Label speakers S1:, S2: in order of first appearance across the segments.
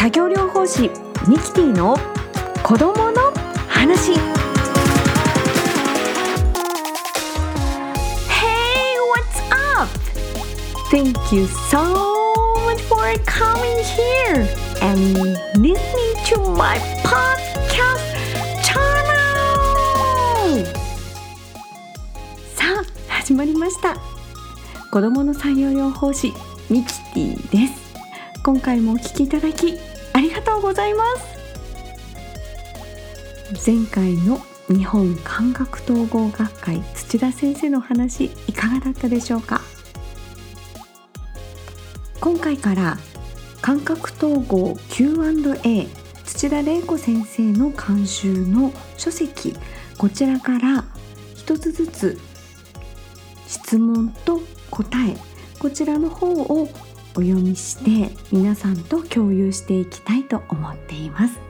S1: 作業療法士ミキティの子供の話 Hey, what's up? Thank you so much for coming here and listening to my podcast channel! さあ、始まりました。子供の作業療法士ミキティです。今回もお聞きいただきございます。前回の日本感覚統合学会土田先生の話いかがだったでしょうか？今回から感覚統合 Q&A 土田玲子先生の監修の書籍こちらから一つずつ質問と答えこちらの方をお読みして皆さんと共有していきたいと思っています。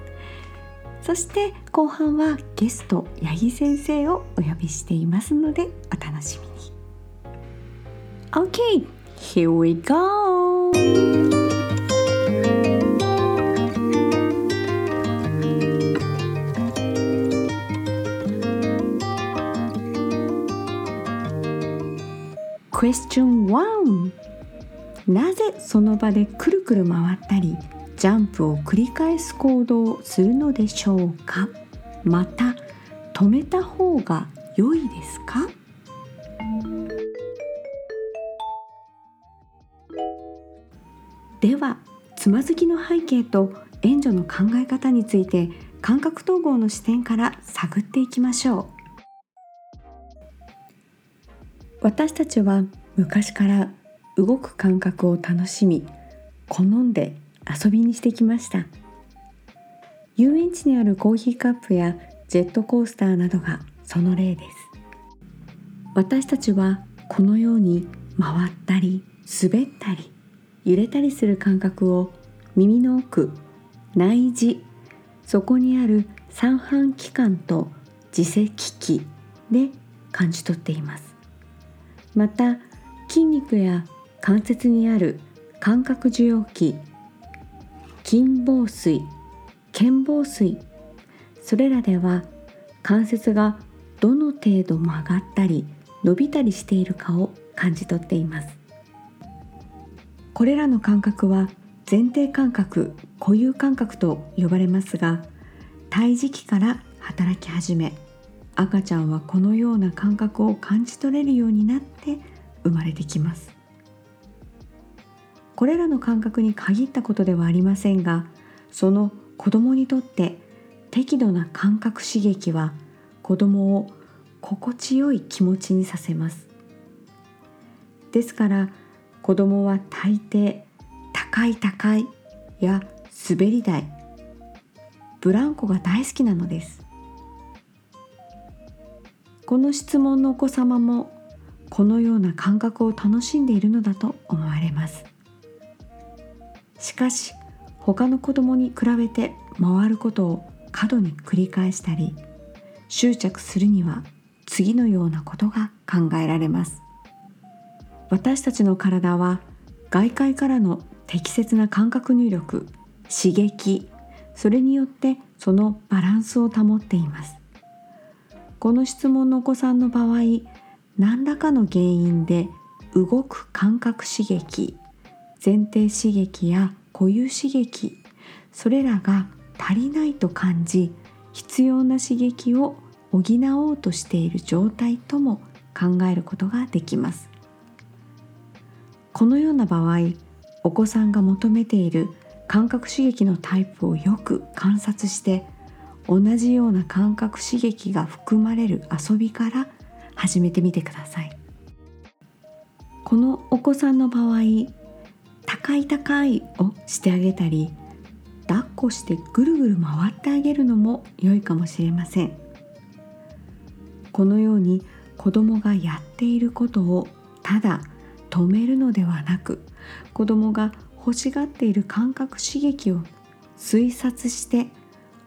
S1: そして後半はゲスト八木先生をお呼びしていますのでお楽しみに。OK here we go クエスチョン1なぜその場でくるくる回ったりジャンプを繰り返す行動をするのでしょうか？また止めた方が良いですか？ではつまずきの背景と援助の考え方について感覚統合の視点から探っていきましょう。私たちは昔から動く感覚を楽しみ好んで遊びにしてきました。遊園地にあるコーヒーカップやジェットコースターなどがその例です。私たちはこのように回ったり滑ったり揺れたりする感覚を耳の奥内耳そこにある三半規管と耳石器で感じ取っています。また筋肉や関節にある感覚受容器筋房水腱房水それらでは関節がどの程度曲がったり伸びたりしているかを感じ取っています。これらの感覚は前提感覚固有感覚と呼ばれますが胎児期から働き始め赤ちゃんはこのような感覚を感じ取れるようになって生まれてきます。これらの感覚に限ったことではありませんがその子供にとって適度な感覚刺激は子供を心地よい気持ちにさせます。ですから子供は大抵高い高いや滑り台ブランコが大好きなのです。この質問のお子様もこのような感覚を楽しんでいるのだと思われます。しかし他の子供に比べて回ることを過度に繰り返したり執着するには次のようなことが考えられます。私たちの体は外界からの適切な感覚入力刺激それによってそのバランスを保っています。この質問のお子さんの場合何らかの原因で動く感覚刺激前提刺激や固有刺激それらが足りないと感じ必要な刺激を補おうとしている状態とも考えることができます。このような場合お子さんが求めている感覚刺激のタイプをよく観察して同じような感覚刺激が含まれる遊びから始めてみてください。このお子さんの場合高い高いをしてあげたり抱っこしてぐるぐる回ってあげるのも良いかもしれません。このように子供がやっていることをただ止めるのではなく子供が欲しがっている感覚刺激を推察して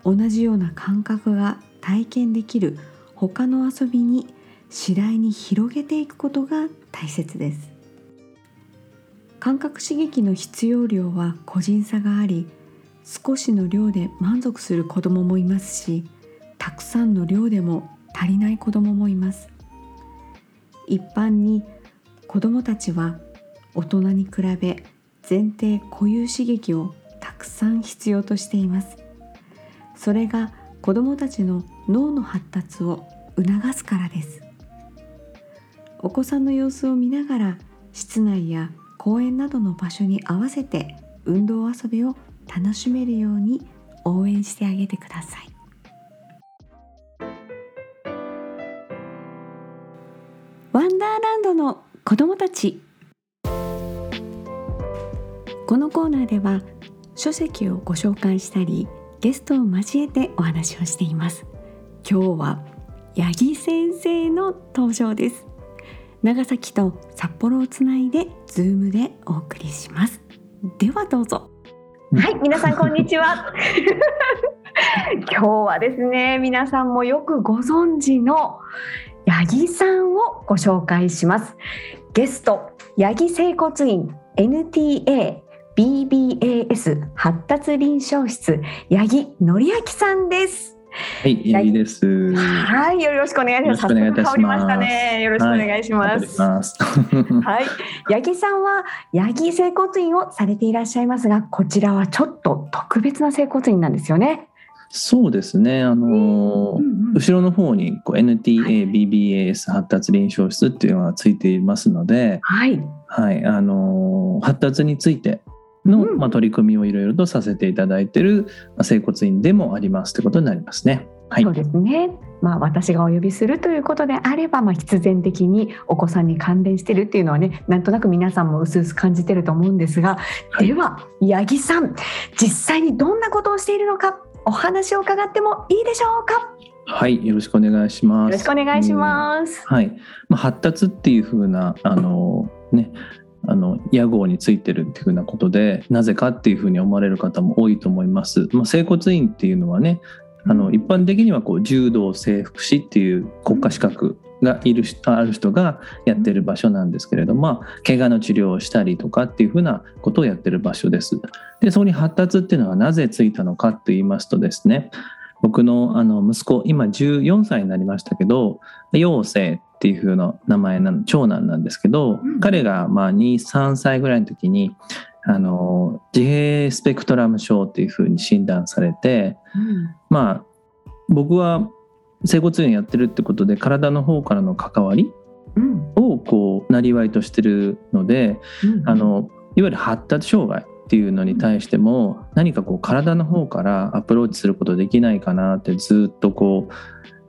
S1: 同じような感覚が体験できる他の遊びに次第に広げていくことが大切です。感覚刺激の必要量は個人差があり
S2: 少しの量で満足する子どももいますしたくさんの量でも足りない子どももいます。一般に子どもたちは大人に比べ前提固有刺激をたくさん必要としています。それが子どもたちの脳の発達を促すからです。お子さんの様子を見ながら室内や公園などの場所に合わせて運動遊びを楽しめるように応援してあげてください。ワンダーランドの子どもたち。このコーナーでは書籍をご紹介したりゲストを交えてお話をしています。今日は八木先生の登場です。長崎と札幌をつないでズームでお送りします。ではどうぞ。
S1: はい皆さんこんにちは。今日はですね皆さんもよくご存知の八木さんをご紹介します。ゲスト八木整骨院 NTA BBAS 発達臨床室八木則明さんです。
S3: はい、八木です。
S1: はい、よろしくお願いします。
S3: よろしくお願いいたしま
S1: す。ね、よろしくお願いします。はい、八木さんは八木整骨院をされていらっしゃいますが、こちらはちょっと特別な整骨院なんですよね。
S3: そうですね。あのーうんうん、後ろの方にこう NTA、BBAS 発達臨床室っていうのがついていますので、
S1: はい、
S3: はい、あのー、発達についての、まあ、取り組みをいろいろとさせていただいている、まあ、整骨院でもありますということになりますね。
S1: はい、そうですね。まあ、私がお呼びするということであれば、まあ、必然的にお子さんに関連してるっていうのはねなんとなく皆さんも薄々感じてると思うんですが、はい、では八木さん実際にどんなことをしているのかお話を伺ってもいいでしょうか？
S3: はい、よろしくお願いします。よ
S1: ろしくお願いします。
S3: はい、まあ、発達っていう風なあのねあの屋号についてるっていうふうなことでなぜかっていうふうに思われる方も多いと思います。まあ、整骨院っていうのはねあの一般的にはこう柔道整復師っていう国家資格がいるある人がやってる場所なんですけれども、まあ、怪我の治療をしたりとかっていうふうなことをやってる場所です。でそこに発達っていうのはなぜついたのかと言いますとですね僕のあの息子今14歳になりましたけど陽生っていう風な名前なの長男なんですけど、うん、彼がまあ23歳ぐらいの時にあの自閉スペクトラム症っていう風に診断されて、うん、まあ僕は整骨院やってるってことで体の方からの関わりをこうなりわいとしてるので、うん、あのいわゆる発達障害っていうのに対しても何かこう体の方からアプローチすることできないかなってずっとこう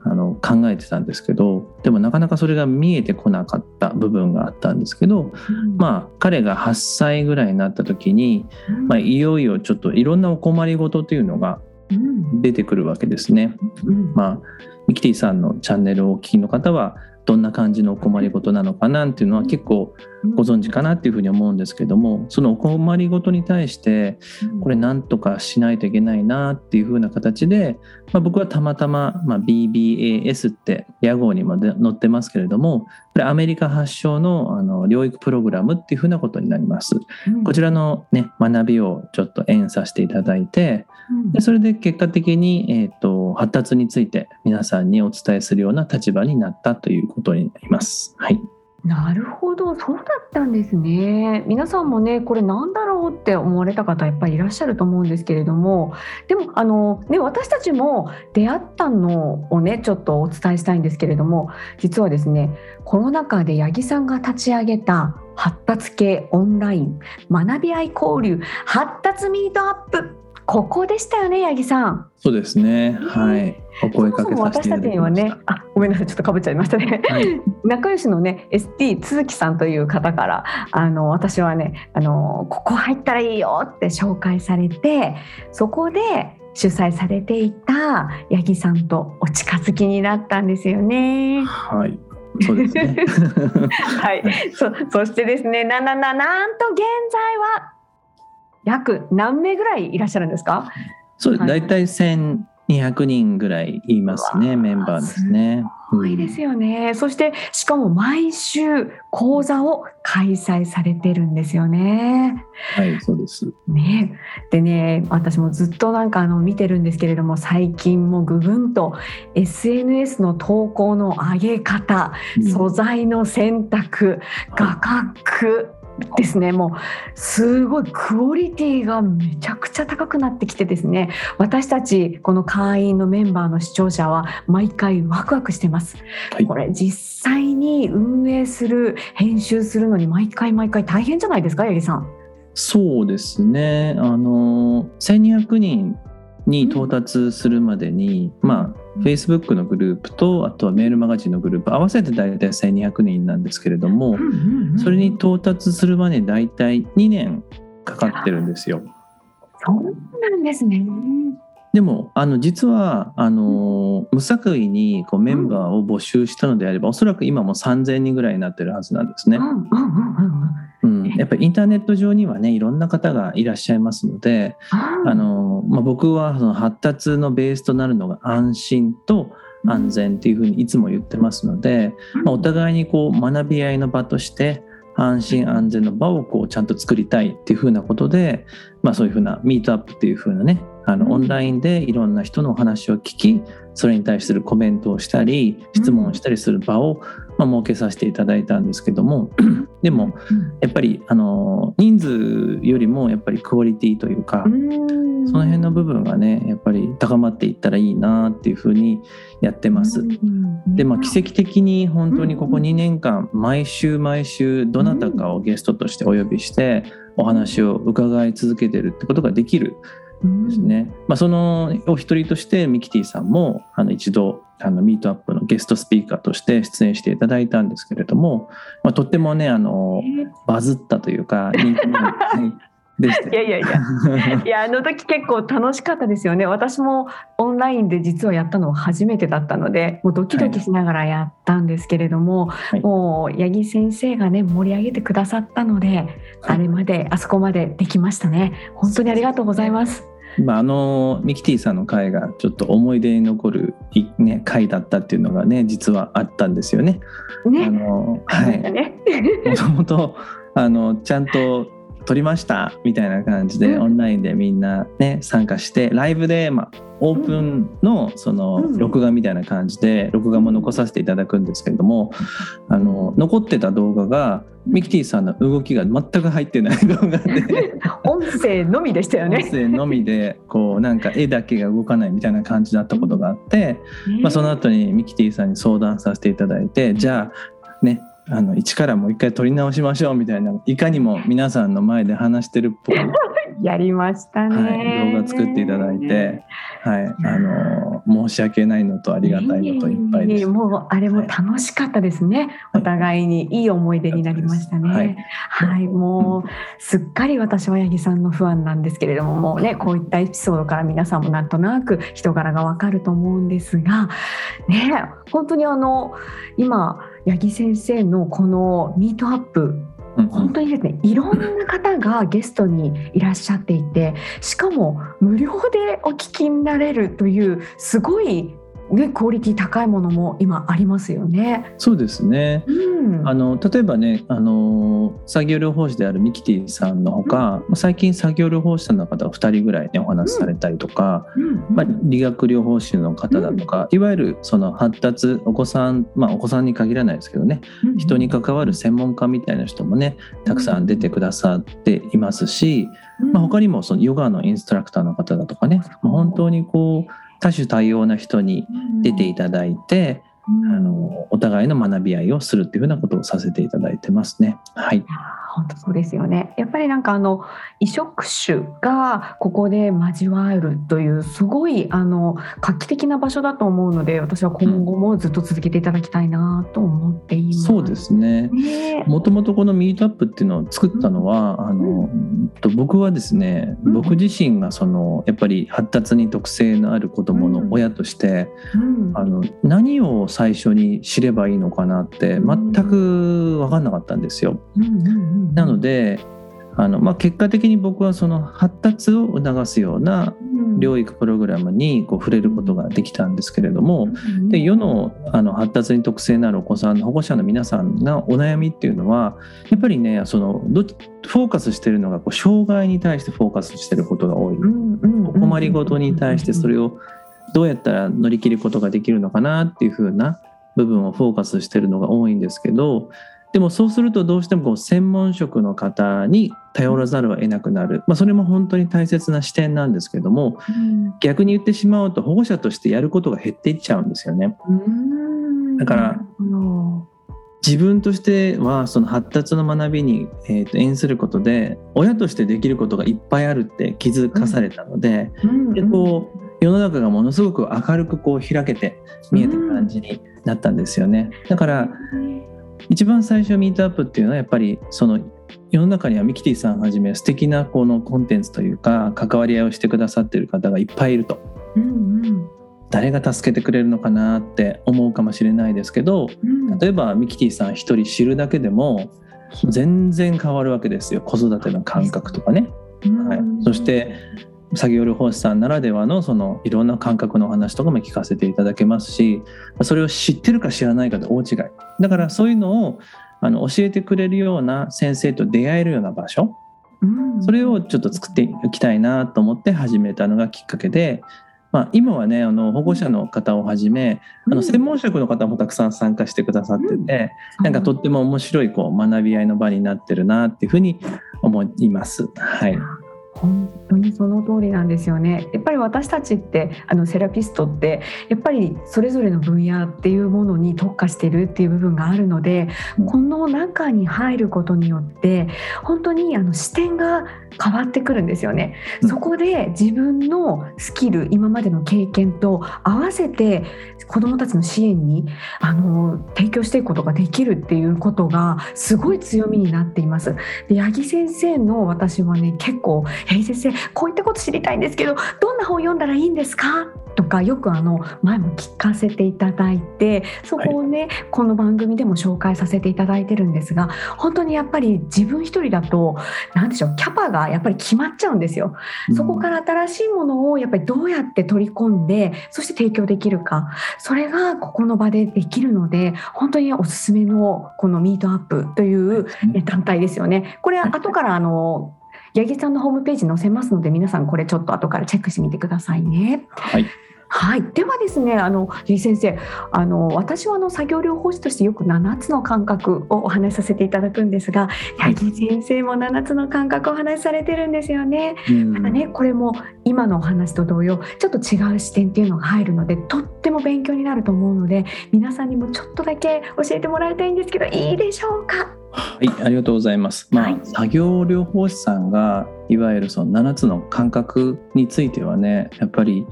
S3: あの考えてたんですけどでもなかなかそれが見えてこなかった部分があったんですけど、うん、まあ彼が8歳ぐらいになった時に、うん、まあ、いよいよちょっといろんなお困りごとというのが出てくるわけですね。うん、まあミキティさんのチャンネルをお聞きの方はどんな感じのお困りごとなのかなっていうのは結構ご存知かなっていうふうに思うんですけどもそのお困りごとに対してこれなんとかしないといけないなっていうふうな形で、まあ、僕はたまたま、ま BBAS って屋号にも載ってますけれどもこれアメリカ発祥のあの療育プログラムっていうふうなことになります。こちらの、ね、学びをちょっと演させていただいてでそれで結果的に、えーと、発達について皆さんにお伝えするような立場になったということになります。はい。
S1: なるほど。そうだったんですね。皆さんもねこれなんだろうって思われた方やっぱりいらっしゃると思うんですけれども。でもあの、ね、私たちも出会ったのをねちょっとお伝えしたいんですけれども。実はですねコロナ禍で八木さんが立ち上げた発達系オンライン学び合い交流発達ミートアップここでしたよね八木さん。
S3: そうですね。はい。お声かけ
S1: 私たちにはね、あ、ごめんなさい、ちょっとかぶっちゃいましたね。はい、仲良しのね、ST 都築さんという方から、あの私はね、あのここ入ったらいいよって紹介されて、そこで主催されていた八木さんとお近づきになったんですよね。
S3: はい。そうですね。
S1: はい。そそしてですね、ななななんと現在は約何名ぐらいいらっしゃるんですか？
S3: そうです、はい、大体1000 200人ぐらいいますねメンバーですね。
S1: すごいですよね。そしてしかも毎週講座を開催されてるんですよね。
S3: はいそうです。
S1: ね、でね私もずっとなんかあの見てるんですけれども最近もぐぐんと SNS の投稿の上げ方、素材の選択画角ですね。もうすごいクオリティがめちゃくちゃ高くなってきてですね。私たちこの会員のメンバーの視聴者は毎回ワクワクしてます、
S3: はい。
S1: これ実際に運営する編集するのに毎回毎回大変じゃないですか八木さん。
S3: そうですね。あの1200人に到達するまでに、まあ Facebook のグループとあとはメールマガジンのグループ合わせて大体1200人なんですけれども、それに到達するまでに大体2年かかってるんですよ。
S1: そうなんですね。
S3: でもあの実はあの無作為にこうメンバーを募集したのであれば、おそらく今も3000人ぐらいになってるはずなんですねやっぱりインターネット上にはねいろんな方がいらっしゃいますので、
S1: うん。
S3: あのまあ、僕はその発達のベースとなるのが安心と安全っていうふうにいつも言ってますので、まあ、お互いにこう学び合いの場として安心安全の場をこうちゃんと作りたいっていうふうなことで、まあ、そういうふうなミートアップっていうふうなねあ
S1: うん。
S3: のオンラインでいろんな人のお話を聞きそれに対するコメントをしたり質問をしたりする場を、まあ、設けさせていただいたんですけどもでもやっぱりあの人数よりもやっぱりクオリティというか、
S1: うん。
S3: その辺の部分がねやっぱり高まっていったらいいなっていうふうにやってます。でまあ奇跡的に本当にここ2年間毎週毎週どなたかをゲストとしてお呼びしてお話を伺い続けてるってことができるんですね。まあ、そのお一人としてミキティさんもあの一度あのミートアップのゲストスピーカーとして出演していただいたんですけれども、まあ、とってもねあのバズったというか人気
S1: いやいやいや。いやあの時結構楽しかったですよね。私もオンラインで実はやったのは初めてだったのでもうドキドキしながらやったんですけれども、
S3: い。
S1: もう八木先生がね盛り上げてくださったので、あれまであそこまでできましたね。本当にありがとうございます
S3: まあ、あのミキティさんの回がちょっと思い出に残る、いね、回だったっていうのがね実はあったんですよね。あ
S1: ね。
S3: の
S1: ありました
S3: はい、
S1: ね。
S3: もともとあのちゃんと撮りましたみたいな感じで、
S1: うん。
S3: オンラインでみんなね参加してライブで、まあ、オープンのその
S1: うん。
S3: 録画みたいな感じで録画も残させていただくんですけれどもあの残ってた動画がミキティさんの動きが全く入ってない動画で。
S1: 音声のみでしたよ
S3: 音
S1: ね。
S3: 声のみでこうなんか絵だけが動かないみたいな感じだったことがあって、まあ、その後にミキティさんに相談させていただいてじゃあねあの一からもう一回撮り直しましょうみたいないかにも皆さんの前で話してるっぽい、
S1: やりましたね、
S3: はい、動画作っていただいて、はい、あの申し訳ないのとありがたいのといっぱいです。
S1: もうあれも楽しかったですね、
S3: はい。
S1: お互いにいい思い出になりましたね。
S3: は
S1: はいい、もうすっかり私は八木さんのファンなんですけれども、もうねこういったエピソードから皆さんもなんとなく人柄がわかると思うんですが、ね本当にあの今八木先生のこのミートアップ
S3: うん
S1: 本当にですねいろんな方がゲストにいらっしゃっていてしかも無料でお聞きになれるというすごい、ね、クオリティ高いものも今ありますよね。
S3: そうですね。
S1: うん、
S3: あの例えばねあの作業療法士であるミキティさんのほか、最近作業療法士さんの方が2人ぐらいねお話しされたりとか、
S1: うん。
S3: まあ、理学療法士の方だとか、いわゆるその発達お子さんまあお子さんに限らないですけどね
S1: うん。
S3: 人に関わる専門家みたいな人もねたくさん出てくださっていますし、まあ、他にもそのヨガのインストラクターの方だとかね、まあ本当にこう多種多様な人に出ていただいて、
S1: うん
S3: あのお互いの学び合いをするっていうふうなことをさせていただいてますね。はい、
S1: 本当そうですよね。やっぱりなんかあの移植種がここで交わるというすごいあの画期的な場所だと思うので、私は今後もずっと続けていただきたいなと思っています。
S3: そうですね。
S1: ね。
S3: もともとこのミートアップっていうのを作ったのは、あのと僕はですね、
S1: うん
S3: 僕自身がそのやっぱり発達に特性のある子どもの親として、
S1: うん
S3: あの何を最初に知ればいいのかなって全く分かんなかったんですよ。
S1: うんうんうん
S3: なのであの、まあ、結果的に僕はその発達を促すような
S1: うん。
S3: 療育プログラムにこう触れることができたんですけれども、で世のあの発達に特性のあるお子さんの保護者の皆さんのお悩みっていうのはやっぱりねそのどフォーカスしてるのがこう障害に対してフォーカスしてることが多い、お困りごとに対してそれをどうやったら乗り切ることができるのかなっていうふうな部分をフォーカスしてるのが多いんですけどでもそうするとどうしてもこう専門職の方に頼らざるを得なくなる、まあ、それも本当に大切な視点なんですけども、うん、逆に言ってしまうと保護者としてやることが減っていっちゃうんですよね。だから自分としてはその発達の学びに、えー、と縁することで親としてできることがいっぱいあるって気づかされたので,、でこう世の中がものすごく明るくこう開けて見えてる感じになったんですよね。だから一番最初ミートアップっていうのはやっぱりその世の中にはミキティさんはじめ素敵なこのコンテンツというか関わり合いをしてくださってる方がいっぱいいると、うんうん、誰が助けてくれるのかなって思うかもしれないですけど、うん、例えばミキティさん一人知るだけでも全然変わるわけですよ。子育ての感覚とかね。はい、そして作業療法士さんならではのそのいろんな感覚の話とかも聞かせていただけますしそれを知ってるか知らないかで大違い。だからそういうのをあの教えてくれるような先生と出会えるような場所。それをちょっと作っていきたいなと思って始めたのがきっかけで、まあ、今はねあの保護者の方をはじめあの専門職の方もたくさん参加してくださっててなんかとっても面白いこう学び合いの場になってるなっていうふうに思います。はい
S1: 本当にその通りなんですよね。やっぱり私たちってあのセラピストってやっぱりそれぞれの分野っていうものに特化してるっていう部分があるので、この中に入ることによって本当にあの視点が変わってくるんですよね。そこで自分のスキル今までの経験と合わせて子どもたちの支援にあの提供していくことができるっていうことがすごい強みになっています。で八木先生の私はね結構「え先生こういったこと知りたいんですけどどんな本を読んだらいいんですか?」とかよくあの前も聞かせていただいてそこをね、はい、この番組でも紹介させていただいてるんですが本当にやっぱり自分一人だと何でしょうキャパがやっぱり決まっちゃうんですよ。そこから新しいものをやっぱりどうやって取り込んでそして提供できるかそれがここの場でできるので本当におすすめのこのミートアップという団体ですよね。これ後からあの八木さんのホームページ載せますので皆さんこれちょっと後からチェックしてみてくださいね。
S3: はい
S1: はい、ではですね、あの、李先生、あの、私はあの作業療法士としてよく7つの感覚をお話しさせていただくんですが。八木先生も7つの感覚をお話しされてるんですよね。またね、これも今のお話と同様、ちょっと違う視点っていうのが入るので、とっても勉強になると思うので。皆さんにもちょっとだけ教えてもらいたいんですけど、いいでしょうか？
S3: はい、ありがとうございます。まあ、はい、作業療法士さんがいわゆるその7つの感覚についてはね、やっぱり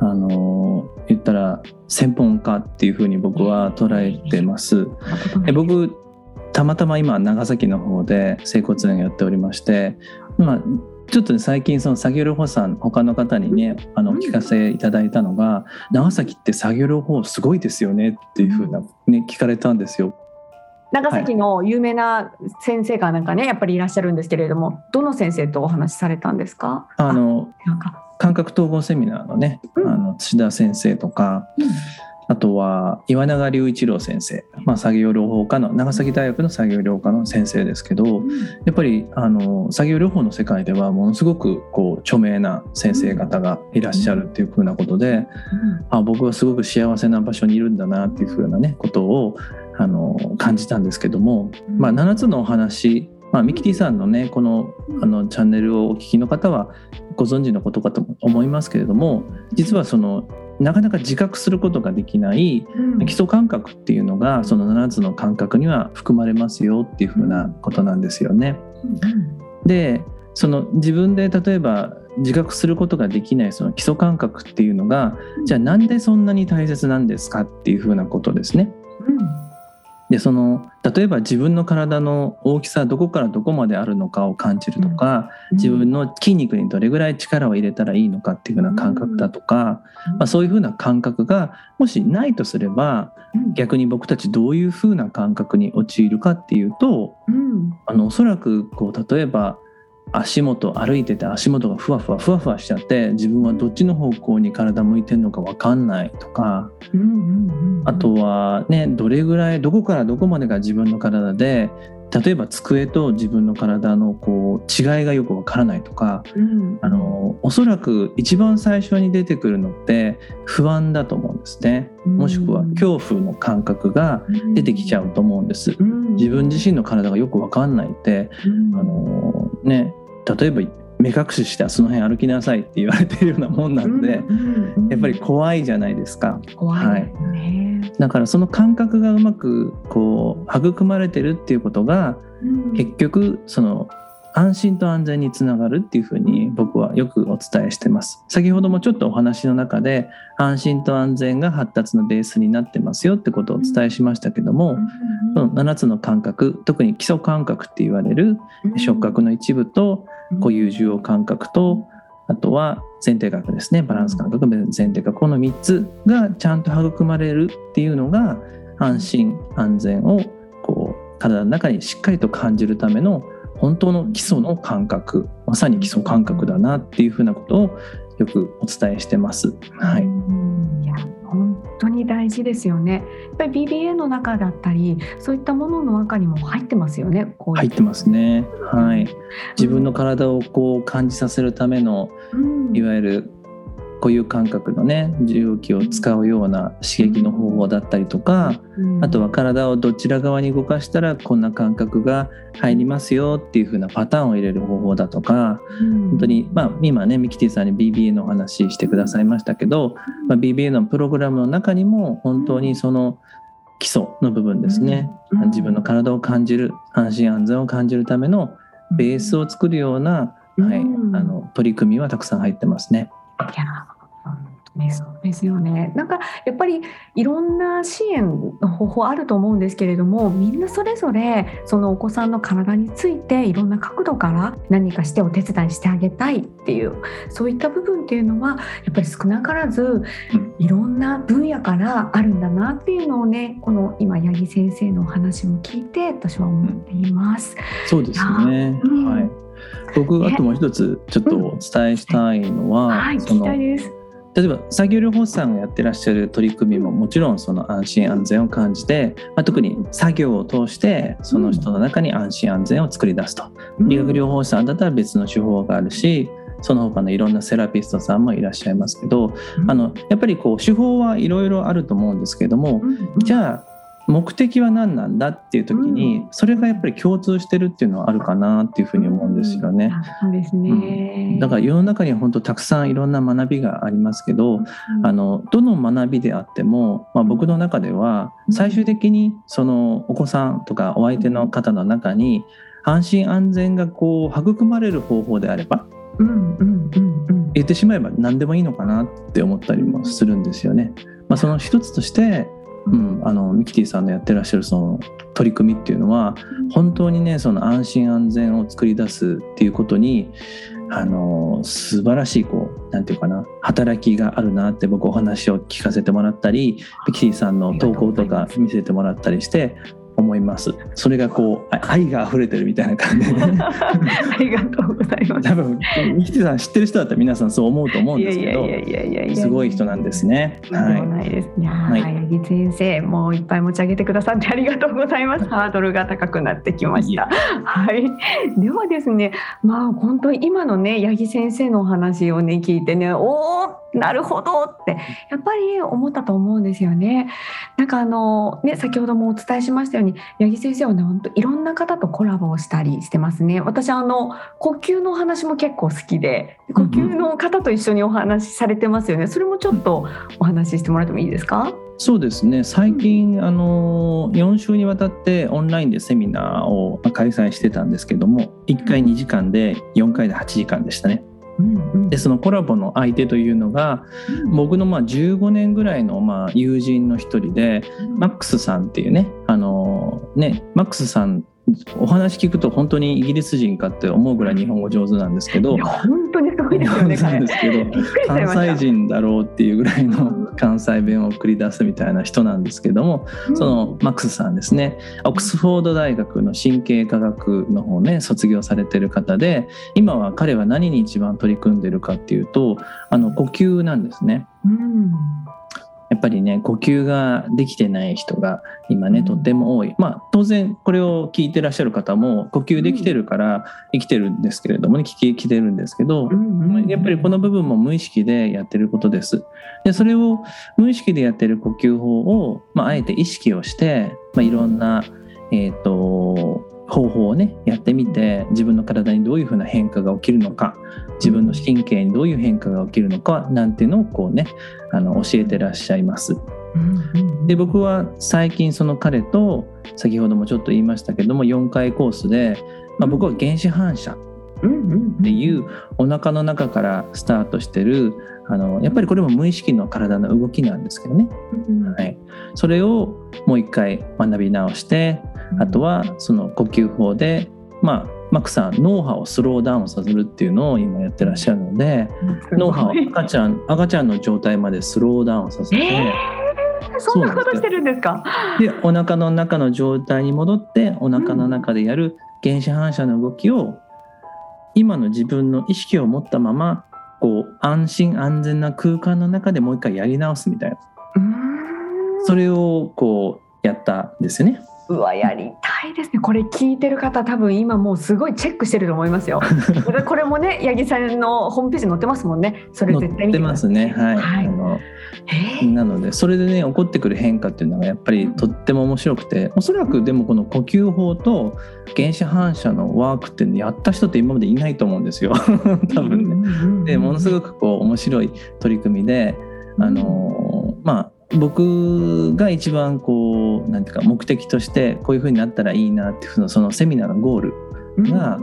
S3: あの言ったら専門家っていうふうに僕は捉えてます。え僕たまたま今長崎の方で整骨院やっておりまして、まあ、ちょっと、ね、最近その作業療法士さん他の方にねあの聞かせいただいたのが長崎って作業療法すごいですよねっていうふうなね聞かれたんですよ。
S1: 長崎の有名な先生がなんかね、やっぱりいらっしゃるんですけれどもどの先生とお話しされたんですか？
S3: あの感覚統合セミナーのね、うん、あの土田先生とか、うん、あとは岩永隆一郎先生、まあ、作業療法科の長崎大学の作業療法科の先生ですけど、うん、やっぱりあの作業療法の世界ではものすごくこう著名な先生方がいらっしゃるっていうふうなことで、あ僕はすごく幸せな場所にいるんだなっていうふうなねことをあの感じたんですけども、まあ、7つのお話まあ、ミキティさんのねこのあのチャンネルをお聞きの方はご存知のことかと思いますけれども実はそのなかなか自覚することができない基礎感覚っていうのがその7つの感覚には含まれますよっていうふうなことなんですよね。でその自分で例えば自覚することができないその基礎感覚っていうのがじゃあなんでそんなに大切なんですかっていうふうなことですね。でその例えば自分の体の大きさどこからどこまであるのかを感じるとか、うん、自分の筋肉にどれぐらい力を入れたらいいのかっていうふうな感覚だとか、うん、まあ、そういうふうな感覚がもしないとすれば、うん、逆に僕たちどういうふうな感覚に陥るかっていうと、あのおそらくこう例えば足元歩いてて足元がふわふわふわふわしちゃって自分はどっちの方向に体向いてるのか分かんないとか
S1: うんうんうんうん。
S3: あとはねどれぐらいどこからどこまでが自分の体で例えば机と自分の体のこう違いがよく分からないとか
S1: うん。
S3: あのおそらく一番最初に出てくるのって不安だと思うんですね。もしくは恐怖の感覚が出てきちゃうと思うんです。自分自身の体がよく分かんないってあのね例えば目隠ししてその辺歩きなさいって言われてるようなもんなんで、やっぱり怖いじゃないですか。
S1: 怖いですね、
S3: だからその感覚がうまくこう育まれてるっていうことが
S1: うん。
S3: 結局その安心と安全につながるっていうふうに僕はよくお伝えしてます。先ほどもちょっとお話の中で安心と安全が発達のベースになってますよってことをお伝えしましたけども、その7つの感覚特に基礎感覚って言われる触覚の一部と固有受容感覚とあとは前提覚ですね。バランス感覚前提覚この3つがちゃんと育まれるっていうのが安心安全をこう体の中にしっかりと感じるための本当の基礎の感覚。まさに基礎感覚だなっていうふうなことをよくお伝えしてます。はい、
S1: 本当に大事ですよね。やっぱり BBA の中だったりそういったものの中にも入ってますよね。こうい
S3: 入ってますね。はい、自分の体をこう感じさせるための
S1: うん
S3: いわゆる固有感覚のね受容器を使うような刺激の方法だったりとか
S1: うん。
S3: あとは体をどちら側に動かしたらこんな感覚が入りますよっていう風なパターンを入れる方法だとか
S1: うん。
S3: 本当にまあ今ねミキティさんに BBA のお話してくださいましたけど、まあ、BBA のプログラムの中にも本当にその基礎の部分ですね。
S1: うん。
S3: 自分の体を感じる安心安全を感じるためのベースを作るような、はい、
S1: うん
S3: あの取り組みはたくさん入ってますね。
S1: いや本当にそうですよね。なんかやっぱりいろんな支援の方法あると思うんですけれどもみんなそれぞれそのお子さんの体についていろんな角度から何かしてお手伝いしてあげたいっていうそういった部分っていうのはやっぱり少なからず
S3: うん
S1: いろんな分野からあるんだなっていうのをねこの今八木先生のお話も聞いて私は思っています。
S3: そうですね。
S1: うん
S3: はい。僕
S1: ね
S3: あともう一つちょっとお伝えしたいのは、
S1: はい
S3: その。例えば作業療法士さんがやってらっしゃる取り組みももちろんその安心安全を感じて、まあ、特に作業を通してその人の中に安心安全を作り出すと、理学療法士さんだったら別の手法があるしその他のいろんなセラピストさんもいらっしゃいますけどあのやっぱりこう手法はいろいろあると思うんですけれどもじ
S1: あ
S3: ゃあ目的は何なんだっていう時にそれがやっぱり共通してるっていうのはあるかなっていうふうに思うんですよね。
S1: そうですね。
S3: だから世の中には本当たくさんいろんな学びがありますけどあのどの学びであっても、まあ、僕の中では
S1: うん。
S3: 最終的にそのお子さんとかお相手の方の中に安心安全がこう育まれる方法であれば
S1: うんうんうんうん。
S3: 言ってしまえば何でもいいのかなって思ったりもするんですよね。まあ、その一つとして、うん、あのミキティさんのやってらっしゃるその取り組みっていうのは本当にねその安心安全を作り出すっていうことにあの素晴らしいこうなんていうかな働きがあるなって僕お話を聞かせてもらったりミキティさんの投稿とか見せてもらったりして思いますそれがこうあ愛が溢れてるみたいな感じでね
S1: ありがとうございます。
S3: 多分ミキティさん知ってる人だったら皆さんそう思うと思うんですけどすごい人なんですね。は
S1: ないです。いやー、
S3: はい
S1: 八木先生、もういっぱい持ち上げてくださってありがとうございます。ハードルが高くなってきました。はい。ではですね、まあ本当に今のね、八木先生のお話をね聞いてね、おお、なるほどってやっぱり思ったと思うんですよね。なんかあのね、先ほどもお伝えしましたように、八木先生はね、本当いろんな方とコラボをしたりしてますね。私あの呼吸のお話も結構好きで、呼吸の方と一緒にお話しされてますよね。それもちょっとお話ししてもらってもいいですか？
S3: い、そうですね最近あの4週にわたってオンラインでセミナーを開催してたんですけども1回2時間で4回で8時間でしたね。でそのコラボの相手というのが僕のまあ15年ぐらいのまあ友人の一人でマックスさんっていうねあのねマックスさんお話聞くと本当にイギリス人かって思うぐらい日本語上手なんですけど
S1: 本当当にすごいですよね
S3: そうなんですけど関西人だろうっていうぐらいの
S1: うん
S3: 関西弁を繰り出すみたいな人なんですけどもそのマックスさんですね。オックスフォード大学の神経科学の方ね卒業されてる方で今は彼は何に一番取り組んでるかっていうとあの呼吸なんですね。
S1: うん
S3: やっぱりね呼吸ができてない人が今ね
S1: うん。
S3: とっても多い、まあ当然これを聞いてらっしゃる方も呼吸できてるから生きてるんですけれどもね聞ききてるんですけど、やっぱりこの部分も無意識でやってることです。でそれを無意識でやってる呼吸法を、まあ、あえて意識をして、まあ、いろんな、えー、と方法をねやってみて自分の体にどういうふうな変化が起きるのか自分の神経にどういう変化が起きるのかなんていうのをこうねあの教えてらっしゃいます。で僕は最近その彼と先ほどもちょっと言いましたけども4回コースで、まあ、僕は原始反射っていうお腹の中からスタートしてるあのやっぱりこれも無意識の体の動きなんですけどね、はい、それをもう一回学び直してあとはその呼吸法でまあマックさん脳波をスローダウンさせるっていうのを今やってらっしゃるので脳波を赤ちゃん赤ちゃんの状態までスローダウンさせて、
S1: えー、そんなことしてるんですか？
S3: でお腹の中の状態に戻ってお腹の中でやる原始反射の動きを今の自分の意識を持ったままこう安心安全な空間の中でもう一回やり直すみたいな。それをこうやったんですよね。
S1: うわやりたいですね。これ聞いてる方多分今もうすごいチェックしてると思いますよ。これもね八木さんのホームページに載ってますもんね。それ絶対
S3: 載ってますね。はい、
S1: はい。
S3: あの
S1: えー？
S3: なのでそれでね起こってくる変化っていうのがやっぱりとっても面白くておそらくでもこの呼吸法と原始反射のワークってやった人って今までいないと思うんですよ。多分ね。でものすごくこう面白い取り組みであのまあ僕が一番こうなんていうか目的としてこういう風になったらいいなっていうそのセミナーのゴールが、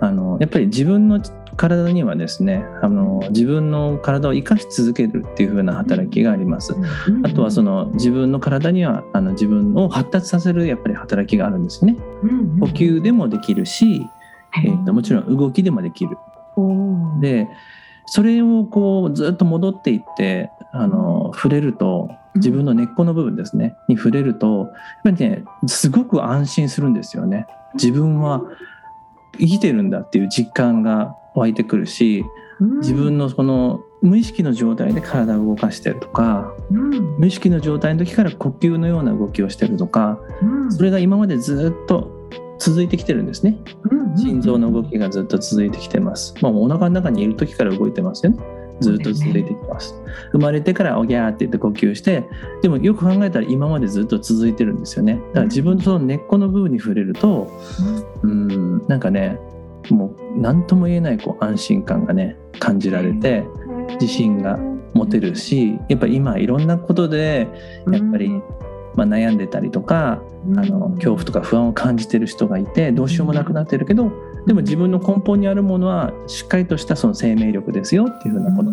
S3: あのやっぱり自分の体にはですねあの自分の体を生かし続けるっていう風な働きがあります。あとはその自分の体にはあの自分を発達させるやっぱり働きがあるんですね。呼吸でもできるし、えー、ともちろん動きでもできる。でそれをこうずっと戻っていってあの触れると自分の根っこの部分ですねに触れるとやっぱりねすごく安心するんですよね。自分は生きてるんだっていう実感が湧いてくるし自分のこの無意識の状態で体を動かしてるとか無意識の状態の時から呼吸のような動きをしてるとかそれが今までずっと続いてきてるんですね。心臓の動きがずっと続いてきてます、まあ、お腹の中にいる時から動いてますよね。ずっと続いてきます。生まれてからおぎゃーって言って呼吸してでもよく考えたら今までずっと続いてるんですよね。だから自分のその根っこの部分に触れるとうん。なんかねもう何とも言えないこう安心感がね感じられて自信が持てるしやっぱり今いろんなことでやっぱり、まあ、悩んでたりとかあの恐怖とか不安を感じてる人がいてどうしようもなくなってるけどでも自分の根本にあるものはしっかりとしたその生命力ですよっていうふうなこと。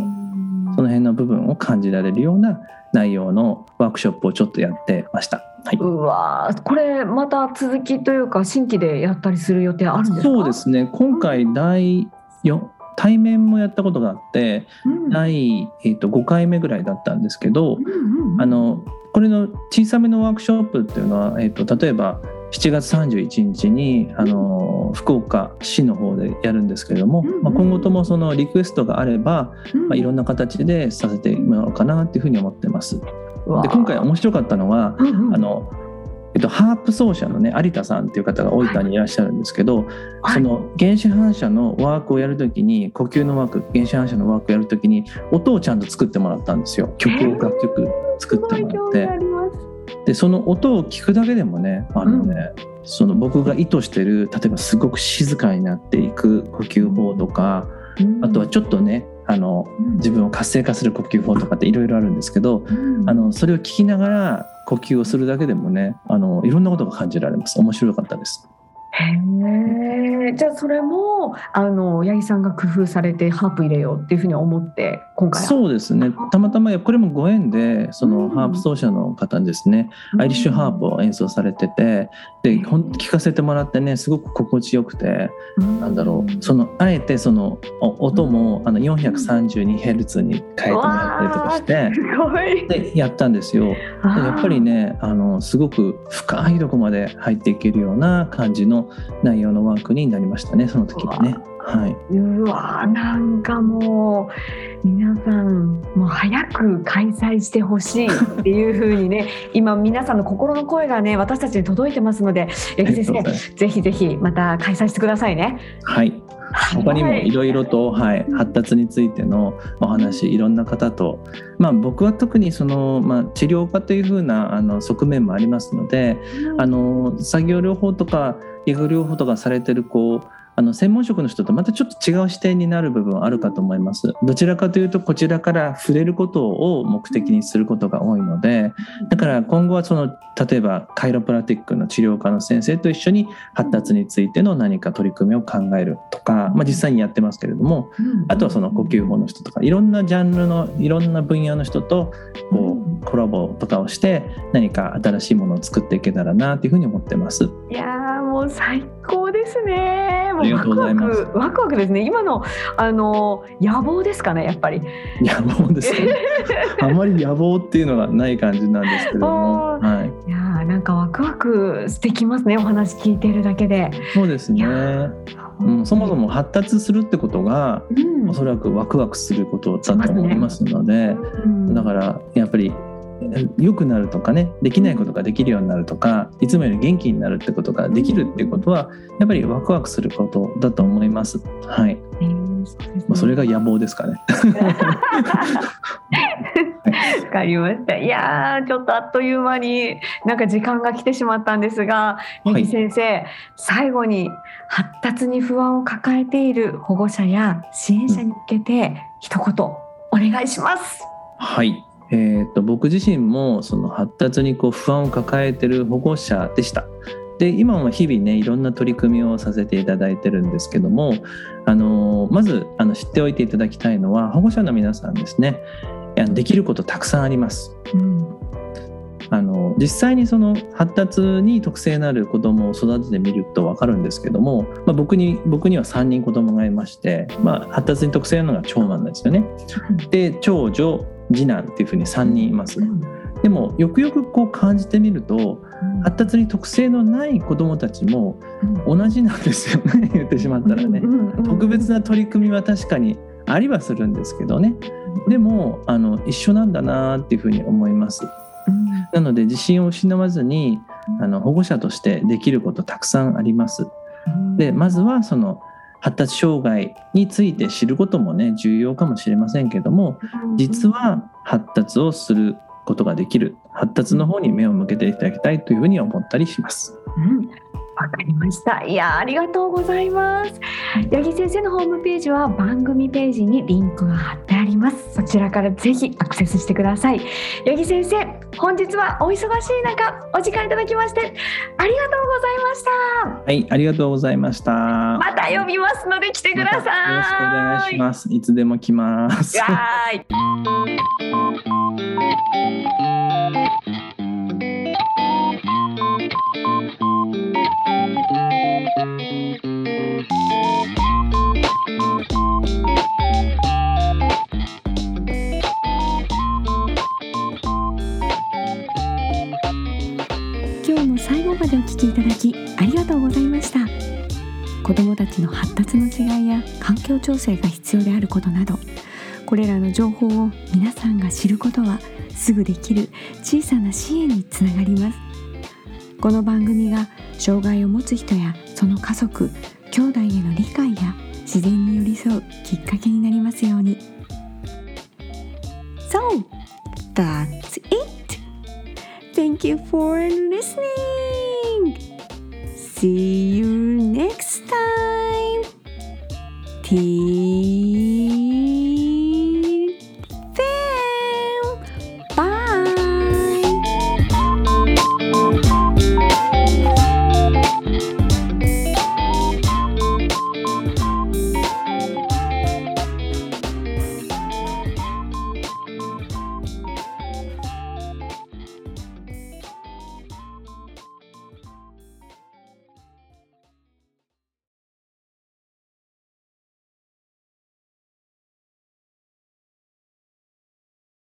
S3: その辺の部分を感じられるような内容のワークショップをちょっとやってました。はい。う
S1: わーこれまた続きというか新規でやったりする予定あるんですか？
S3: そうですね。今回第4対面もやったことがあって
S1: うん。
S3: 第、えー、と5回目ぐらいだったんですけど
S1: うんうんうん。
S3: あのこれの小さめのワークショップっていうのは、えー、と例えば7月31日にあの福岡市の方でやるんですけれども、
S1: うんうん
S3: まあ、今後ともそのリクエストがあれば、まあ、いろんな形でさせてもらおうかなっていうふうに思ってます。で今回面白かったのは
S1: うんうん。
S3: あの、えっと、ハープ奏者のね有田さんっていう方が大分にいらっしゃるんですけど、
S1: はい。
S3: その原子反射のワークをやるときに呼吸のワーク原子反射のワークをやるときに音をちゃんと作ってもらったんですよ。曲を楽曲作って。もらってでその音を聞くだけでもねあのね、その僕が意図してる例えばすごく静かになっていく呼吸法とかあとはちょっとねあの自分を活性化する呼吸法とかっていろいろあるんですけどあのそれを聞きながら呼吸をするだけでもねあのいろんなことが感じられます。面白かったです。
S1: へえ。じゃあそれもあの八木さんが工夫されてハープ入れようっていうふうに思って今回。は
S3: そうですね。たまたまこれもご縁でそのハープ奏者の方にですね、アイリッシュハープを演奏されててでほん聞かせてもらってねすごく心地よくて、なんだろう。そのあえてその音もあの 432Hz に変えてもらったりとかしてでやったんですよ。やっぱりねあのすごく深いとこまで入っていけるような感じの内容のワークになりましたねその時はね。はい、
S1: うわなんかもう皆さんもう早く開催してほしいっていうふうにね 今皆さんの心の声がね私たちに届いてますので八木先生ぜひぜひまた開催してくださいね。
S3: はい。他にもい。ろいろと、はい、発達についてのお話いろんな方と、まあ、僕は特にその、まあ、治療家というふうなあの側面もありますので、あの作業療法とか医学療法とかされてるこうあの専門職の人とまたちょっと違う視点になる部分あるかと思います。どちらかというとこちらから触れることを目的にすることが多いのでだから今後はその例えばカイロプラティックの治療科の先生と一緒に発達についての何か取り組みを考えるとか、まあ、実際にやってますけれどもあとはその呼吸法の人とかいろんなジャンルのいろんな分野の人とこうコラボとかをして何か新しいものを作っていけたらなというふうに思ってます。
S1: いやもう最高ですね。
S3: ありがとうございます。
S1: ワクワクですね。今のあの野望ですかね、やっぱり。
S3: 野望ですね。あまり野望っていうのがない感じなんですけれども。はい。
S1: いやなんかワクワクしてきますね。お話聞いてるだけで。
S3: そうですね。うん、そもそも発達するってことが、うん、おそらくワクワクすることだと思いますので、ねうん、だからやっぱり良くなるとかねできないことができるようになるとかいつもより元気になるってことができるっていうことはやっぱりワクワクすることだと思います。はい。えー、それが野望ですかね。
S1: わかりました。いやちょっとあっという間になんか時間が来てしまったんですが、はい、先生最後に発達に不安を抱えている保護者や支援者に向けて一言お願いします。
S3: はいえーと、僕自身もその発達にこう不安を抱えてる保護者でした。で今も日々ねいろんな取り組みをさせていただいてるんですけどもあのまずあの知っておいていただきたいのは保護者の皆さんですねできることたくさんあります。うんあの実際にその発達に特性のある子どもを育ててみると分かるんですけども、まあ、僕に僕には3人子どもがいまして、まあ、発達に特性のが長男なんですよね。で長女次男っていうふうに3人います。でもよくよくこう感じてみると発達に特性のない子どもたちも同じなんですよね 言ってしまったらね。特別な取り組みは確かにありはするんですけどね。でもあの一緒なんだなっていうふうに思います。なので自信を失わずにあの保護者としてできることたくさんあります。でまずはその発達障害について知ることもね重要かもしれませんけども実は発達をすることができる発達の方に目を向けていただきたいというふうに思ったりします。
S1: うんわかりました。いやありがとうございます。八木先生のホームページは番組ページにリンクが貼ってあります。そちらからぜひアクセスしてください。八木先生、本日はお忙しい中お時間いただきましてありがとうございました。
S3: はい、ありがとうございました。
S1: また呼びますので来てください。
S3: よろしくお願いします。いつでも来ます。
S1: はい。
S2: 今日も最後までお聞きいただきありがとうございました。子どもたちの発達の違いや環境調整が必要であることなどこれらの情報を皆さんが知ることはすぐできる小さな支援につながります。この番組が障害を持つ人やその家族兄弟への理解や自然に寄り添うきっかけになりますように So that's it Thank you for listening See you next time Tea